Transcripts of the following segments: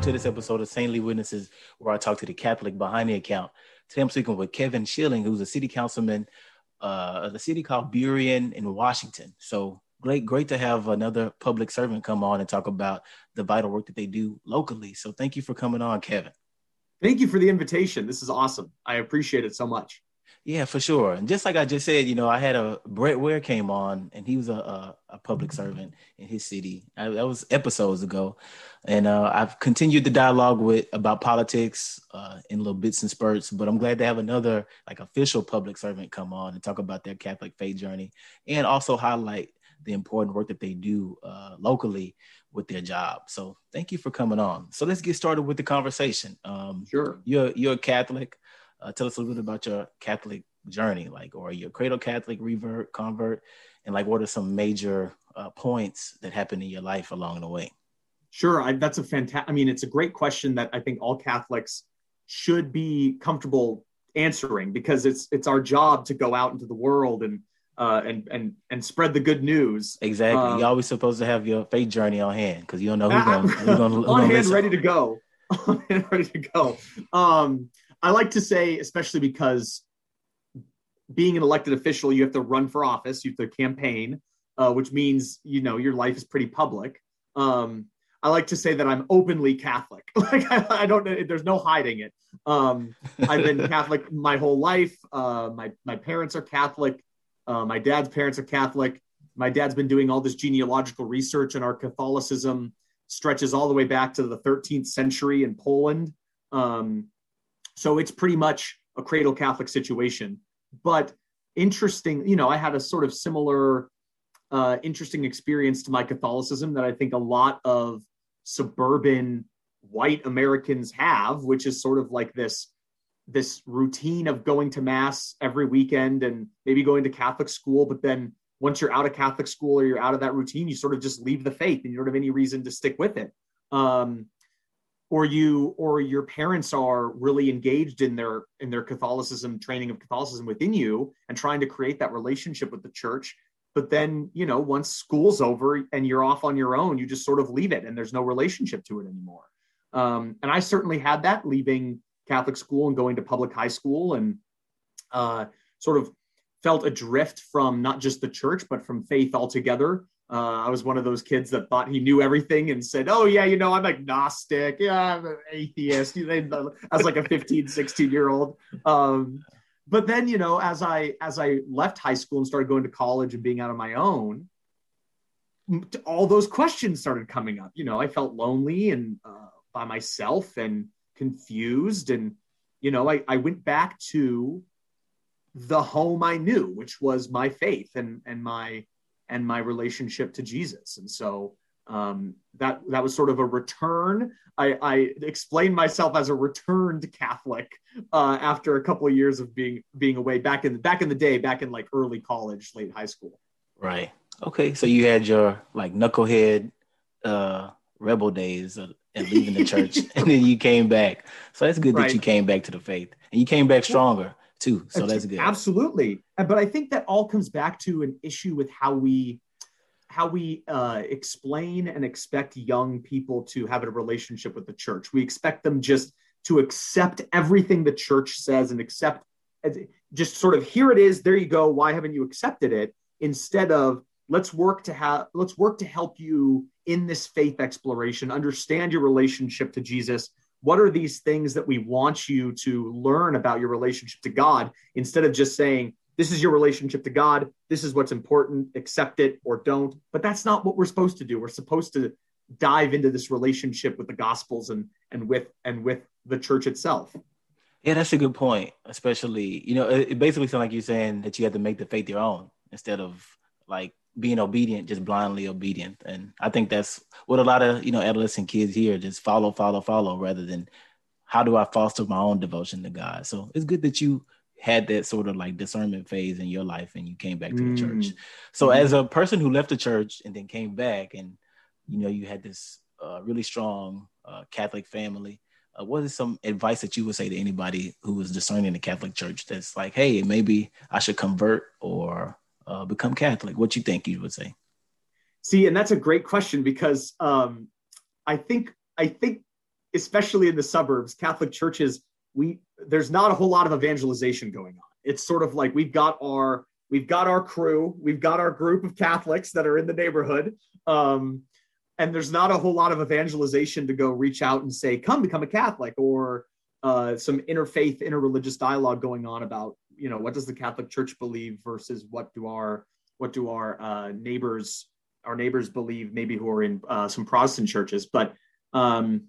welcome to this episode of Saintly Witnesses, where I talk to the Catholic behind the account. Today I'm speaking with Kevin Schilling, who's a city councilman uh, of the city called Burien in Washington. So great, great to have another public servant come on and talk about the vital work that they do locally. So thank you for coming on, Kevin. Thank you for the invitation. This is awesome. I appreciate it so much. Yeah, for sure. And just like I just said, you know, I had a Brett Ware came on, and he was a a, a public servant in his city. I, that was episodes ago, and uh, I've continued the dialogue with about politics uh, in little bits and spurts. But I'm glad to have another like official public servant come on and talk about their Catholic faith journey, and also highlight the important work that they do uh, locally with their job. So thank you for coming on. So let's get started with the conversation. Um, sure. You're you're a Catholic. Uh, tell us a little bit about your Catholic journey, like, or your cradle Catholic, revert, convert, and like, what are some major uh, points that happened in your life along the way? Sure, I, that's a fantastic. I mean, it's a great question that I think all Catholics should be comfortable answering because it's it's our job to go out into the world and uh, and and and spread the good news. Exactly. Um, You're always supposed to have your faith journey on hand because you don't know who's going who's going on hand, ready to go. on hand, ready to go. Um, I like to say, especially because being an elected official, you have to run for office, you have to campaign, uh, which means you know your life is pretty public. Um, I like to say that I'm openly Catholic. Like I, I don't, there's no hiding it. Um, I've been Catholic my whole life. Uh, my my parents are Catholic. Uh, my dad's parents are Catholic. My dad's been doing all this genealogical research, and our Catholicism stretches all the way back to the 13th century in Poland. Um, so it's pretty much a cradle Catholic situation. But interesting, you know, I had a sort of similar uh, interesting experience to my Catholicism that I think a lot of suburban white Americans have, which is sort of like this this routine of going to mass every weekend and maybe going to Catholic school, but then once you're out of Catholic school or you're out of that routine, you sort of just leave the faith and you don't have any reason to stick with it. Um, or you or your parents are really engaged in their in their catholicism training of catholicism within you and trying to create that relationship with the church. But then you know once school's over and you're off on your own you just sort of leave it and there's no relationship to it anymore. Um, and i certainly had that leaving catholic school and going to public high school and uh, sort of felt adrift from not just the church but from faith altogether uh, I was one of those kids that thought he knew everything and said, Oh, yeah, you know, I'm agnostic. Yeah, I'm an atheist. As like a 15, 16 year old. Um, but then, you know, as I as I left high school and started going to college and being out on my own, all those questions started coming up. You know, I felt lonely and uh, by myself and confused. And, you know, I, I went back to the home I knew, which was my faith and and my and my relationship to Jesus. And so um, that that was sort of a return. I, I explained myself as a returned Catholic uh, after a couple of years of being being away back in back in the day, back in like early college, late high school. Right. Okay. So you had your like knucklehead uh, rebel days and leaving the church, and then you came back. So that's good right. that you came back to the faith, and you came back stronger too. So that's good. Absolutely. But I think that all comes back to an issue with how we how we uh, explain and expect young people to have a relationship with the church. We expect them just to accept everything the church says and accept just sort of here it is, there you go. Why haven't you accepted it? Instead of let's work to have let's work to help you in this faith exploration, understand your relationship to Jesus, what are these things that we want you to learn about your relationship to God instead of just saying, this is your relationship to God, this is what's important, accept it or don't. But that's not what we're supposed to do. We're supposed to dive into this relationship with the gospels and and with and with the church itself. Yeah, that's a good point. Especially, you know, it, basically sounds like you're saying that you have to make the faith your own instead of like being obedient, just blindly obedient. And I think that's what a lot of, you know, adolescent kids here just follow, follow, follow rather than how do I foster my own devotion to God. So it's good that you had that sort of like discernment phase in your life and you came back to the mm. church. So mm-hmm. as a person who left the church and then came back and you know you had this uh, really strong uh, Catholic family, uh, what is some advice that you would say to anybody who is discerning the Catholic Church that's like, hey, maybe I should convert or uh, become Catholic? What you think you would say? See, and that's a great question because um, I think I think especially in the suburbs, Catholic churches, we there's not a whole lot of evangelization going on. It's sort of like we've got our we've got our crew, we've got our group of Catholics that are in the neighborhood, um, and there's not a whole lot of evangelization to go reach out and say, "Come become a Catholic," or uh, some interfaith, interreligious dialogue going on about you know what does the Catholic Church believe versus what do our what do our uh, neighbors our neighbors believe maybe who are in uh, some Protestant churches, but um,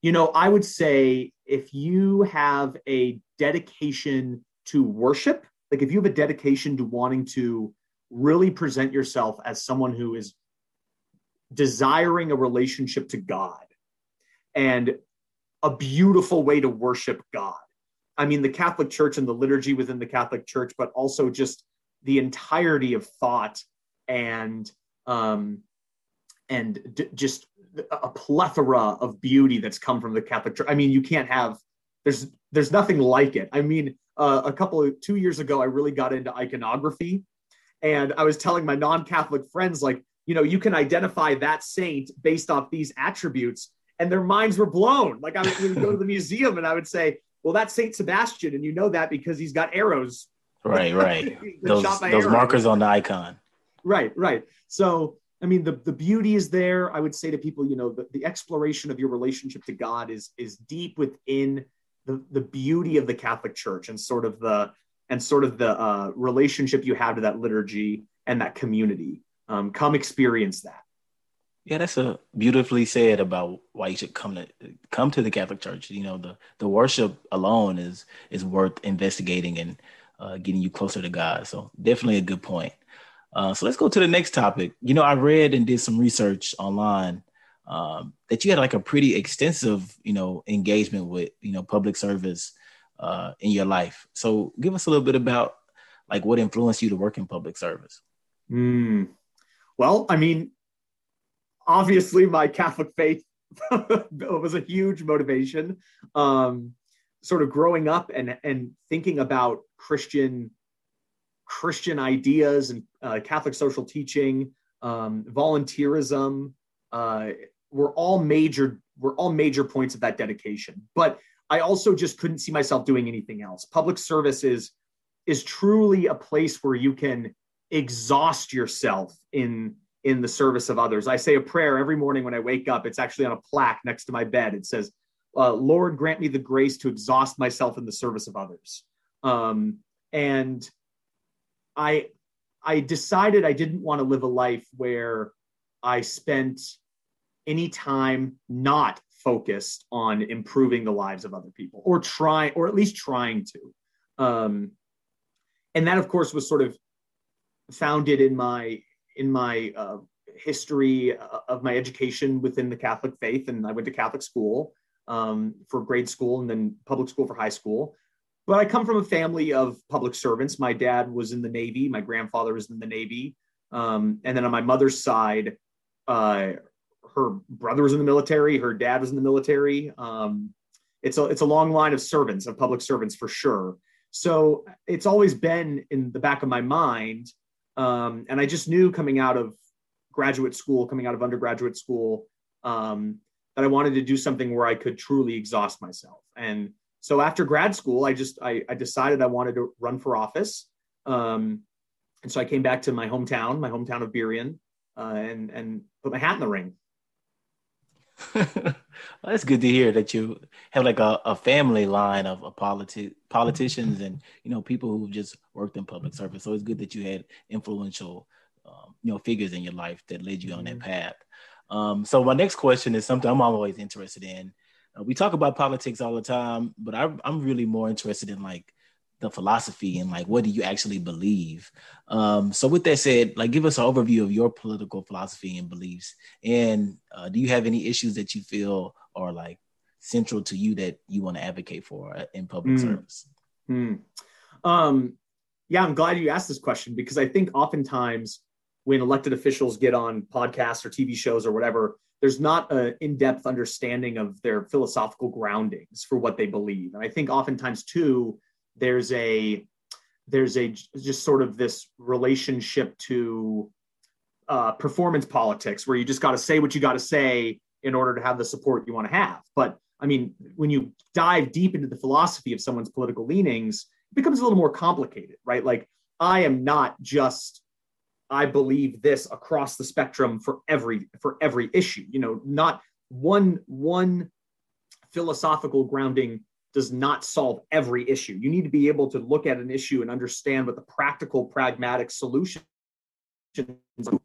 you know, I would say if you have a dedication to worship, like if you have a dedication to wanting to really present yourself as someone who is desiring a relationship to God and a beautiful way to worship God. I mean, the Catholic Church and the liturgy within the Catholic Church, but also just the entirety of thought and um, and d- just a plethora of beauty that's come from the Catholic Church. I mean, you can't have there's there's nothing like it. I mean, uh, a couple of two years ago, I really got into iconography, and I was telling my non-Catholic friends like, you know, you can identify that saint based off these attributes, and their minds were blown. Like I would, go to the museum and I would say, well, that's Saint Sebastian, and you know that because he's got arrows. Right, right. those those markers on the icon. Right, right. So I mean, the, the beauty is there. I would say to people, you know, the, the exploration of your relationship to God is is deep within the, the beauty of the Catholic Church and sort of the and sort of the uh, relationship you have to that liturgy and that community. Um, come experience that. Yeah, that's a beautifully said about why you should come to come to the Catholic Church. You know, the the worship alone is is worth investigating and uh, getting you closer to God. So definitely a good point. Uh, so let's go to the next topic. You know, I read and did some research online um, that you had like a pretty extensive, you know, engagement with, you know, public service uh, in your life. So give us a little bit about like what influenced you to work in public service. Mm. Well, I mean, obviously my Catholic faith was a huge motivation. Um, sort of growing up and and thinking about Christian Christian ideas and uh, Catholic social teaching, um, volunteerism, uh, were all major were all major points of that dedication. But I also just couldn't see myself doing anything else. Public service is is truly a place where you can exhaust yourself in in the service of others. I say a prayer every morning when I wake up. It's actually on a plaque next to my bed. It says, uh, "Lord, grant me the grace to exhaust myself in the service of others." Um, and I I decided I didn't want to live a life where I spent any time not focused on improving the lives of other people or trying or at least trying to um, and that of course was sort of founded in my in my uh, history uh, of my education within the catholic faith and i went to catholic school um, for grade school and then public school for high school but I come from a family of public servants. My dad was in the Navy. My grandfather was in the Navy. Um, and then on my mother's side, uh, her brother was in the military. Her dad was in the military. Um, it's a it's a long line of servants, of public servants for sure. So it's always been in the back of my mind. Um, and I just knew coming out of graduate school, coming out of undergraduate school, um, that I wanted to do something where I could truly exhaust myself. And so after grad school, I just I, I decided I wanted to run for office, um, and so I came back to my hometown, my hometown of Burien, uh, and and put my hat in the ring. well, that's good to hear that you have like a, a family line of, of politi- politicians and you know people who just worked in public service. So it's good that you had influential um, you know figures in your life that led you on that mm-hmm. path. Um, so my next question is something I'm always interested in. Uh, we talk about politics all the time, but I, I'm really more interested in like the philosophy and like what do you actually believe. Um, so with that said, like give us an overview of your political philosophy and beliefs, and uh, do you have any issues that you feel are like central to you that you want to advocate for uh, in public mm. service? Mm. Um, yeah, I'm glad you asked this question because I think oftentimes when elected officials get on podcasts or TV shows or whatever, there's not an in-depth understanding of their philosophical groundings for what they believe. And I think oftentimes too, there's a there's a just sort of this relationship to uh, performance politics where you just got to say what you got to say in order to have the support you want to have. But I mean, when you dive deep into the philosophy of someone's political leanings, it becomes a little more complicated, right? Like, I am not just I believe this across the spectrum for every for every issue. You know, not one one philosophical grounding does not solve every issue. You need to be able to look at an issue and understand what the practical, pragmatic solution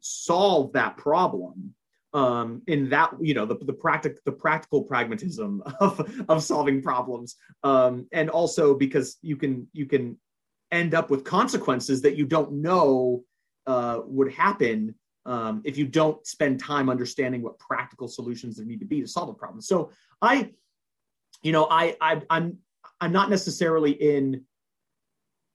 solve that problem um, in that you know the, the practical the practical pragmatism of, of solving problems um, and also because you can you can end up with consequences that you don't know uh, would happen um, if you don't spend time understanding what practical solutions there need to be to solve a problem so i you know i, I i'm i'm not necessarily in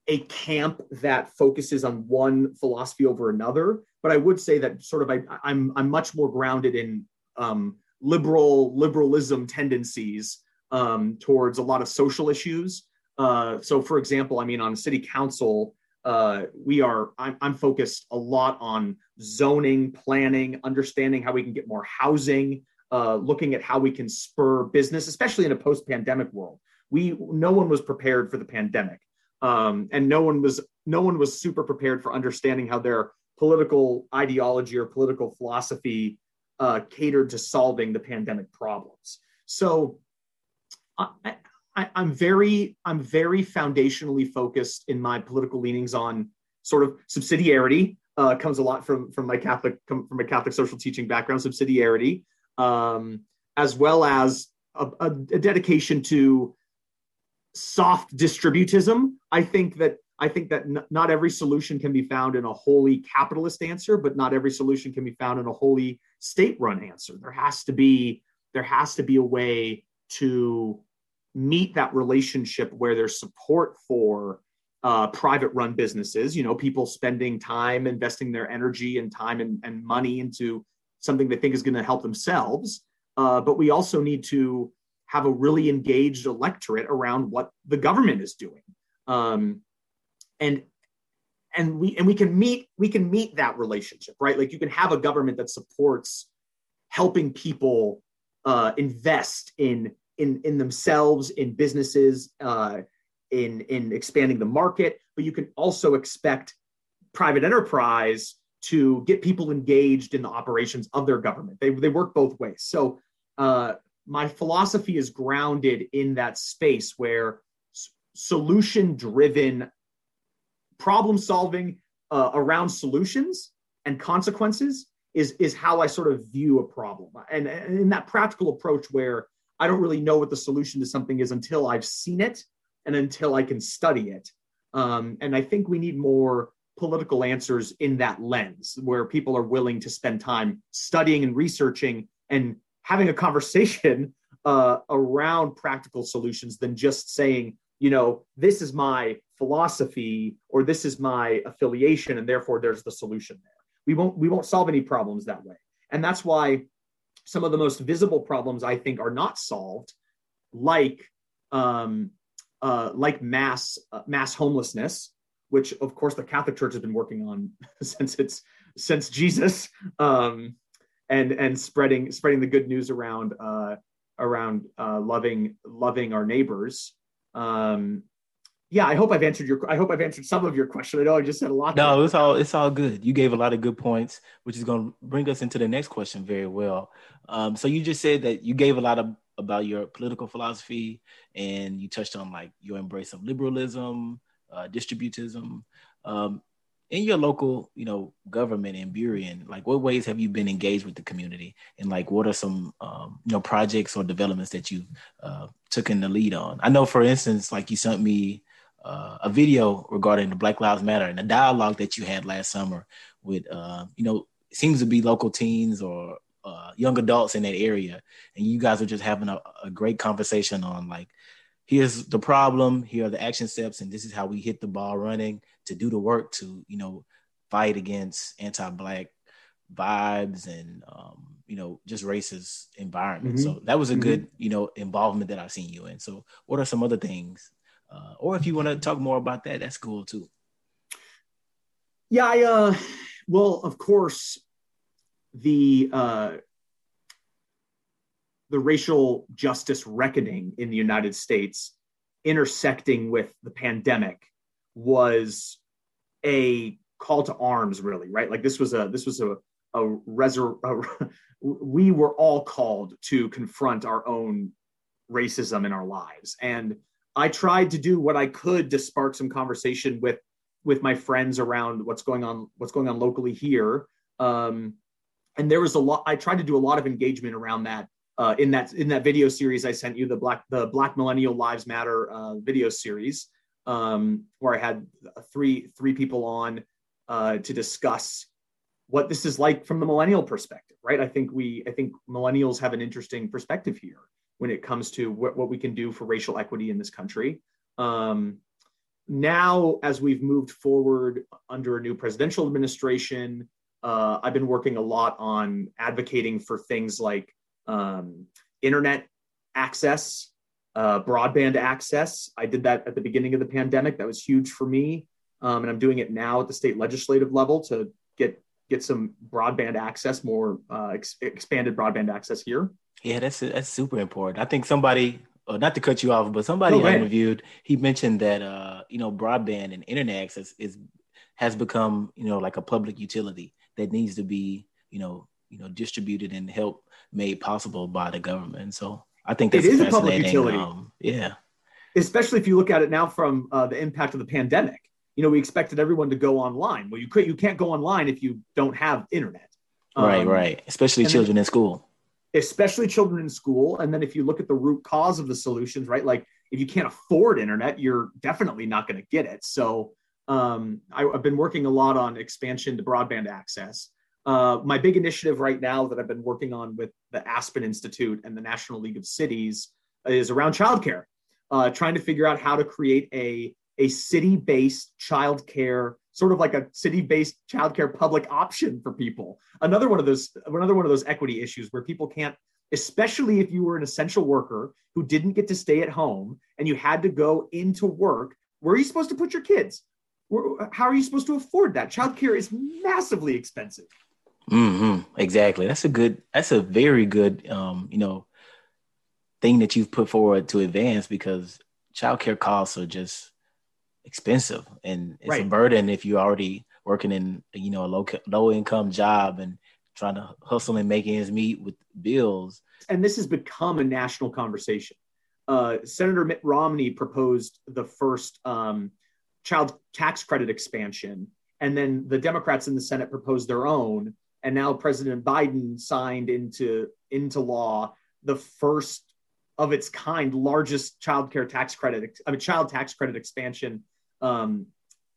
a camp that focuses on one philosophy over another but I would say that sort of I, I'm I'm much more grounded in um, liberal liberalism tendencies um, towards a lot of social issues. Uh, so, for example, I mean, on city council, uh, we are I'm, I'm, focused a lot on zoning, planning, understanding how we can get more housing, uh, looking at how we can spur business, especially in a post-pandemic world. We no one was prepared for the pandemic, um, and no one was no one was super prepared for understanding how their political ideology or political philosophy uh, catered to solving the pandemic problems. So I, I, I'm very I'm very foundationally focused in my political leanings on sort of subsidiarity. Uh, comes a lot from from my Catholic from a Catholic social teaching background, subsidiarity, um, as well as a, a, a dedication to soft distributism. I think that I think that n- not every solution can be found in a wholly capitalist answer, but not every solution can be found in a wholly state-run answer. There has to be there has to be a way to meet that relationship where there's support for uh, private-run businesses. You know, people spending time, investing their energy and time and, and money into something they think is going to help themselves. Uh, but we also need to have a really engaged electorate around what the government is doing. Um, and and we and we can meet we can meet that relationship right like you can have a government that supports helping people uh, invest in in in themselves in businesses uh, in in expanding the market but you can also expect private enterprise to get people engaged in the operations of their government they, they work both ways so uh, my philosophy is grounded in that space where solution driven problem solving uh, around solutions and consequences is is how I sort of view a problem. And, and in that practical approach where I don't really know what the solution to something is until I've seen it and until I can study it. Um, and I think we need more political answers in that lens where people are willing to spend time studying and researching and having a conversation uh, around practical solutions than just saying, you know, this is my philosophy or this is my affiliation and therefore there's the solution there. We won't we won't solve any problems that way. And that's why some of the most visible problems I think are not solved, like um, uh, like mass uh, mass homelessness, which of course the Catholic Church has been working on since it's since Jesus, um, and and spreading spreading the good news around uh, around uh, loving loving our neighbors um, yeah, I hope I've answered your. I hope I've answered some of your question. I know I just said a lot. No, it's all it's all good. You gave a lot of good points, which is going to bring us into the next question very well. Um, so you just said that you gave a lot of about your political philosophy, and you touched on like your embrace of liberalism, uh, distributism. Um, in your local, you know, government in Burien, like what ways have you been engaged with the community, and like what are some, um, you know, projects or developments that you uh, taken the lead on? I know, for instance, like you sent me uh, a video regarding the Black Lives Matter and the dialogue that you had last summer with, uh, you know, seems to be local teens or uh, young adults in that area, and you guys are just having a, a great conversation on like here's the problem, here are the action steps, and this is how we hit the ball running to do the work to, you know, fight against anti-black vibes and um, you know, just racist environment. Mm-hmm. So that was a mm-hmm. good, you know, involvement that I've seen you in. So what are some other things? Uh, or if you want to talk more about that, that's cool too. Yeah, I uh well, of course, the uh the racial justice reckoning in the United States intersecting with the pandemic was a call to arms really right? Like this was a this was a a, resur- a we were all called to confront our own racism in our lives. And i tried to do what i could to spark some conversation with with my friends around what's going on what's going on locally here. Um, and there was a lot i tried to do a lot of engagement around that uh, in that in that video series i sent you the black the black millennial lives matter uh, video series um, where i had three three people on uh, to discuss what this is like from the millennial perspective, right? I think we, I think millennials have an interesting perspective here when it comes to what, what we can do for racial equity in this country. Um, now, as we've moved forward under a new presidential administration, uh, I've been working a lot on advocating for things like um, internet access, uh, broadband access. I did that at the beginning of the pandemic. That was huge for me. Um, and I'm doing it now at the state legislative level to get get some broadband access, more uh, ex- expanded broadband access here. Yeah, that's that's super important. I think somebody, uh, not to cut you off, but somebody I interviewed, he mentioned that uh, you know broadband and internet access is has become you know like a public utility that needs to be you know you know distributed and help made possible by the government. So I think that's it is a public utility. Um, yeah, especially if you look at it now from uh, the impact of the pandemic you know, we expected everyone to go online. Well, you could you can't go online if you don't have internet. Right, um, right. Especially children then, in school. Especially children in school. And then if you look at the root cause of the solutions, right? Like if you can't afford internet, you're definitely not going to get it. So um, I, have been working a lot on expansion to broadband access. Uh, my big initiative right now that I've been working on with the Aspen Institute and the National League of Cities is around childcare, uh, trying to figure out how to create a a city-based childcare sort of like a city-based childcare public option for people. Another one of those another one of those equity issues where people can't especially if you were an essential worker who didn't get to stay at home and you had to go into work where are you supposed to put your kids? How are you supposed to afford that? Childcare is massively expensive mm-hmm. exactly that's a good that's a very good um, you know thing that you've put forward to advance because childcare costs are just expensive and it's right. a burden if you're already working in you know a low low income job and trying to hustle and make ends meet with bills. And this has become a national conversation. Uh, Senator Mitt Romney proposed the first um, child tax credit expansion, and then the Democrats in the Senate proposed their own, and now President Biden signed into into law the first of its kind largest child care tax credit, I mean child tax credit expansion um,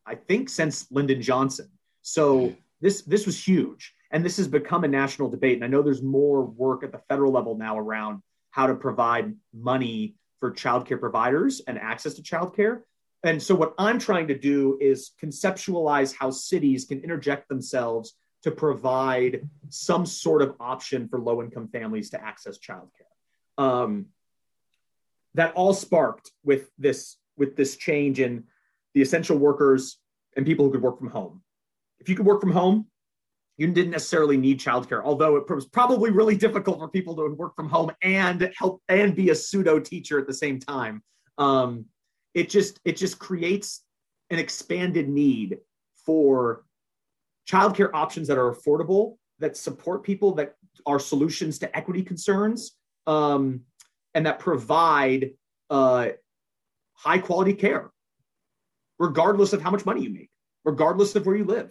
I think since Lyndon Johnson. So this this was huge, and this has become a national debate. And I know there's more work at the federal level now around how to provide money for childcare providers and access to childcare. And so what I'm trying to do is conceptualize how cities can interject themselves to provide some sort of option for low income families to access childcare. Um, that all sparked with this with this change in the essential workers and people who could work from home. If you could work from home, you didn't necessarily need childcare, although it was probably really difficult for people to work from home and help and be a pseudo teacher at the same time. Um, it just it just creates an expanded need for childcare options that are affordable, that support people, that are solutions to equity concerns, um, and that provide uh, high quality care regardless of how much money you make, regardless of where you live.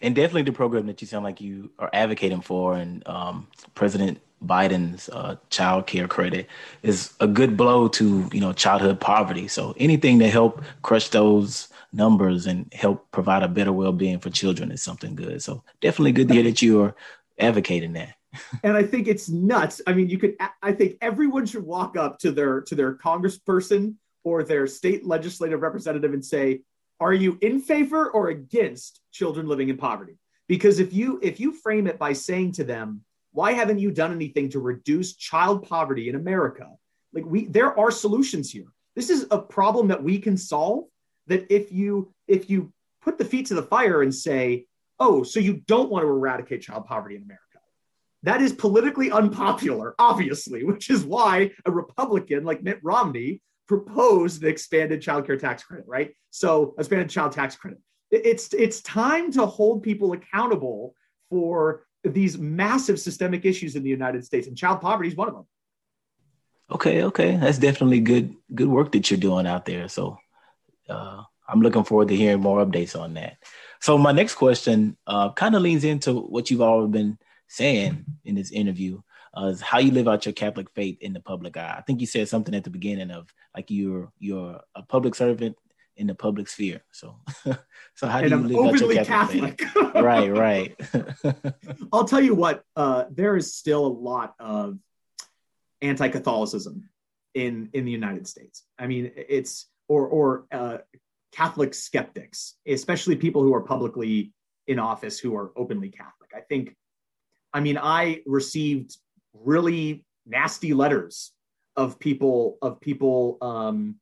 And definitely the program that you sound like you are advocating for, and um, President Biden's uh, child care credit is a good blow to you know childhood poverty. So anything to help crush those numbers and help provide a better well being for children is something good. So definitely good to hear that you are advocating that. and I think it's nuts. I mean, you could. I think everyone should walk up to their to their congressperson or their state legislative representative and say, are you in favor or against children living in poverty? Because if you if you frame it by saying to them, why haven't you done anything to reduce child poverty in America? Like we there are solutions here. This is a problem that we can solve that if you if you put the feet to the fire and say, "Oh, so you don't want to eradicate child poverty in America." that is politically unpopular, obviously, which is why a Republican like Mitt Romney proposed an expanded child care tax credit, right? So expanded child tax credit. It's it's time to hold people accountable for these massive systemic issues in the United States, and child poverty is one of them. Okay, okay, that's definitely good good work that you're doing out there. So uh, I'm looking forward to hearing more updates on that. So my next question uh, kind of leans into what you've already been saying in this interview. Uh, is how you live out your Catholic faith in the public eye. I think you said something at the beginning of like you're you're a public servant in the public sphere. So, so how do and you I'm live out your Catholic? Catholic. right, right. I'll tell you what. Uh, there is still a lot of anti-Catholicism in in the United States. I mean, it's or or uh, Catholic skeptics, especially people who are publicly in office who are openly Catholic. I think. I mean, I received really nasty letters of people of people um,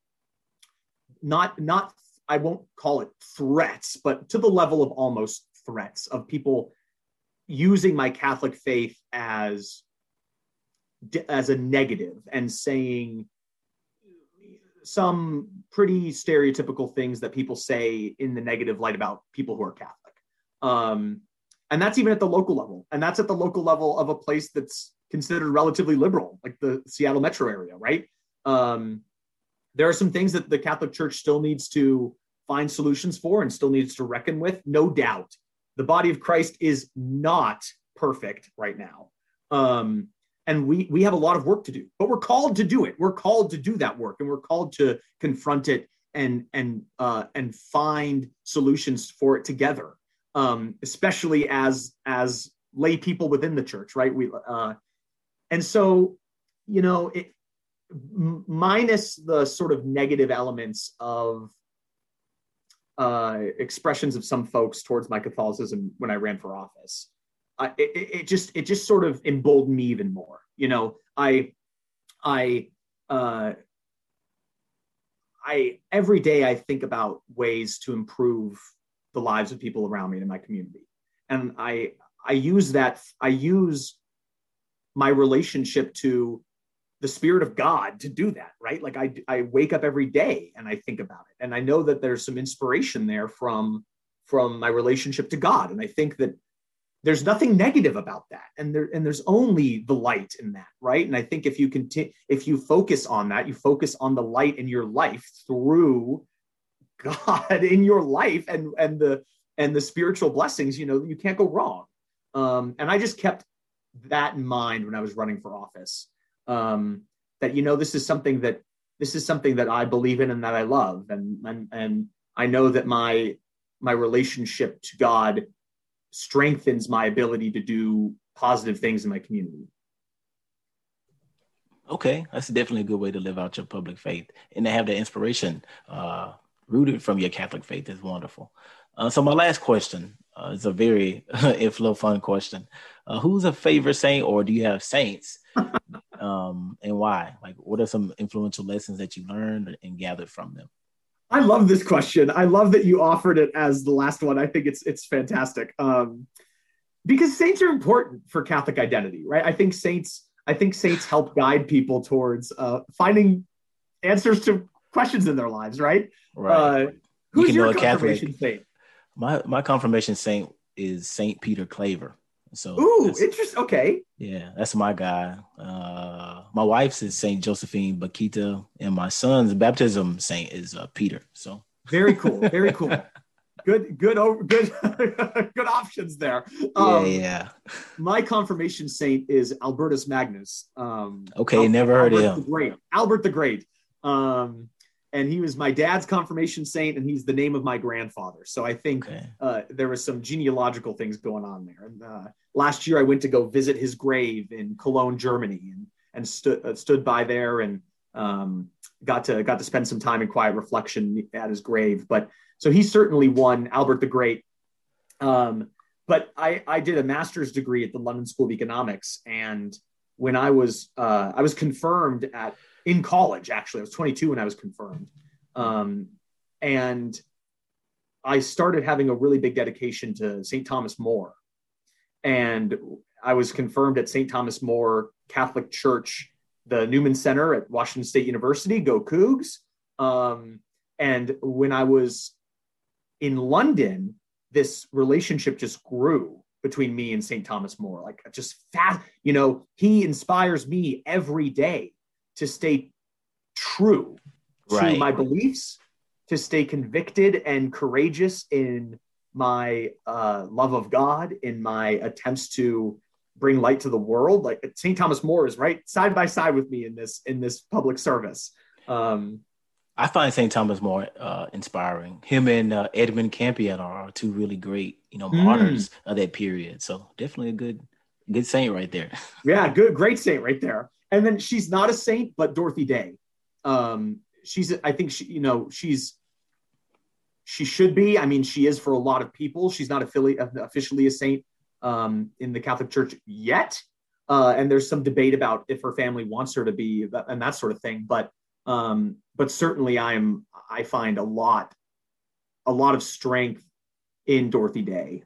not not I won't call it threats, but to the level of almost threats of people using my Catholic faith as as a negative and saying some pretty stereotypical things that people say in the negative light about people who are Catholic. Um, and that's even at the local level. And that's at the local level of a place that's considered relatively liberal, like the Seattle metro area, right? Um, there are some things that the Catholic Church still needs to find solutions for and still needs to reckon with, no doubt. The body of Christ is not perfect right now. Um, and we we have a lot of work to do, but we're called to do it. We're called to do that work, and we're called to confront it and and uh, and find solutions for it together. Um, especially as as lay people within the church, right? We uh, and so you know it, minus the sort of negative elements of uh, expressions of some folks towards my Catholicism when I ran for office. Uh, it, it, just it just sort of emboldened me even more. You know, I I uh, I every day I think about ways to improve the lives of people around me in my community, and I I use that I use my relationship to the spirit of God to do that, right? Like I, I wake up every day and I think about it. And I know that there's some inspiration there from, from my relationship to God. And I think that there's nothing negative about that. And there, and there's only the light in that, right? And I think if you continue, if you focus on that, you focus on the light in your life through God in your life and, and the, and the spiritual blessings, you know, you can't go wrong. Um, and I just kept that in mind when I was running for office um, that you know this is something that this is something that I believe in and that I love, and and and I know that my my relationship to God strengthens my ability to do positive things in my community. Okay, that's definitely a good way to live out your public faith and to have the inspiration uh, rooted from your Catholic faith is wonderful. Uh, so my last question uh, is a very if inflow fun question. Uh, who's a favorite saint, or do you have saints um, and why? Like, what are some influential lessons that you learned and gathered from them? I love this question. I love that you offered it as the last one. I think it's it's fantastic um, because saints are important for Catholic identity, right? I think saints. I think saints help guide people towards uh, finding answers to questions in their lives, right? Right. Uh, who's you your confirmation Catholic, saint? My my confirmation saint is Saint Peter Claver. So ooh, interesting. Okay. Yeah, that's my guy. Uh, my wife's is Saint Josephine Bakhita, and my son's baptism saint is uh, Peter. So very cool. Very cool. good, good, good, good options there. Um, yeah, yeah. My confirmation saint is Albertus Magnus. Um, okay, never heard Albert of him. The Great. Albert the Great. Um, and he was my dad's confirmation saint, and he's the name of my grandfather. So I think okay. uh, there was some genealogical things going on there. And uh, last year, I went to go visit his grave in Cologne, Germany, and and stood uh, stood by there and um, got to got to spend some time in quiet reflection at his grave. But so he certainly won Albert the Great. Um, but I I did a master's degree at the London School of Economics, and when I was uh, I was confirmed at in college. Actually, I was 22 when I was confirmed, um, and I started having a really big dedication to St. Thomas More. and I was confirmed at St. Thomas More Catholic Church, the Newman Center at Washington State University. Go Cougs! Um, and when I was in London, this relationship just grew between me and St. Thomas More. Like just fast, you know, he inspires me every day to stay true right. to my beliefs, to stay convicted and courageous in my uh, love of God, in my attempts to bring light to the world. Like St. Thomas More is right side by side with me in this in this public service. Um, I find St. Thomas more uh, inspiring. Him and uh, Edmund Campion are two really great, you know, mm. martyrs mm. of that period. So definitely a good, good saint right there. yeah, good, great saint right there. And then she's not a saint, but Dorothy Day. Um, she's, I think she, you know, she's, she should be. I mean, she is for a lot of people. She's not officially a saint um, in the Catholic Church yet. Uh, and there's some debate about if her family wants her to be and that sort of thing. But um, but certainly I'm I find a lot a lot of strength in Dorothy Day.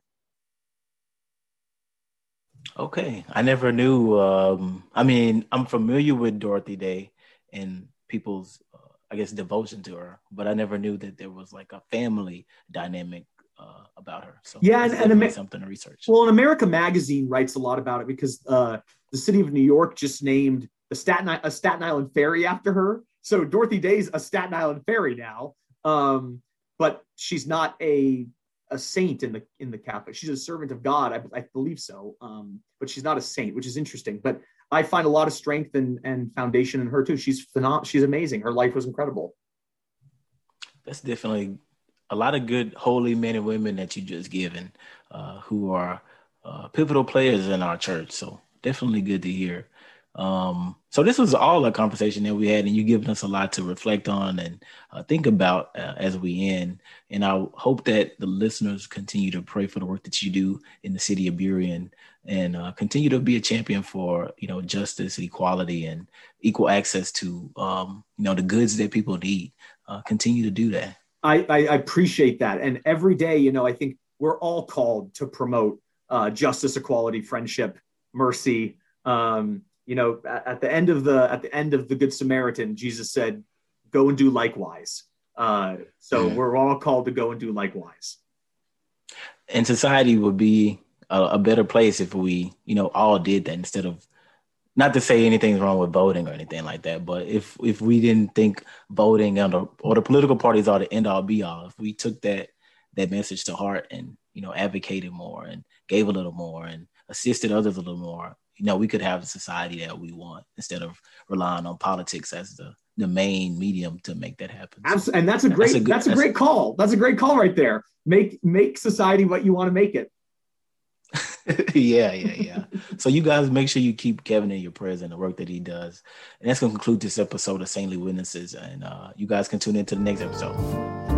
Okay, I never knew. Um, I mean, I'm familiar with Dorothy Day and people's, uh, I guess, devotion to her, but I never knew that there was like a family dynamic uh, about her. So yeah, and, and Amer- something to research. Well, and America Magazine writes a lot about it because uh, the city of New York just named the Staten a Staten Island ferry after her. So Dorothy Day's a Staten Island ferry now, um, but she's not a a saint in the in the Catholic. She's a servant of God, I, I believe so, um, but she's not a saint, which is interesting. But I find a lot of strength and, and foundation in her too. She's phenomenal. She's amazing. Her life was incredible. That's definitely a lot of good holy men and women that you just given, uh, who are uh, pivotal players in our church. So definitely good to hear. Um, so this was all a conversation that we had, and you given us a lot to reflect on and uh, think about uh, as we end. And I hope that the listeners continue to pray for the work that you do in the city of Burien and uh, continue to be a champion for you know justice, equality, and equal access to um, you know the goods that people need. Uh, continue to do that. I, I, appreciate that, and every day, you know, I think we're all called to promote uh, justice, equality, friendship, mercy. Um, you know, at, the end of the at the end of the Good Samaritan, Jesus said, "Go and do likewise." Uh, so mm-hmm. we're all called to go and do likewise. And society would be a, a, better place if we, you know, all did that instead of. Not to say anything's wrong with voting or anything like that, but if if we didn't think voting and or, or the political parties are the end all be all, if we took that that message to heart and you know advocated more and gave a little more and assisted others a little more, you know, we could have a society that we want instead of relying on politics as the the main medium to make that happen. Absolutely. And that's a great that's a, good, that's a great call. That's a great call right there. Make make society what you want to make it. yeah, yeah, yeah. so you guys make sure you keep Kevin in your prayers and the work that he does. And that's gonna conclude this episode of Saintly Witnesses. And uh, you guys can tune into the next episode.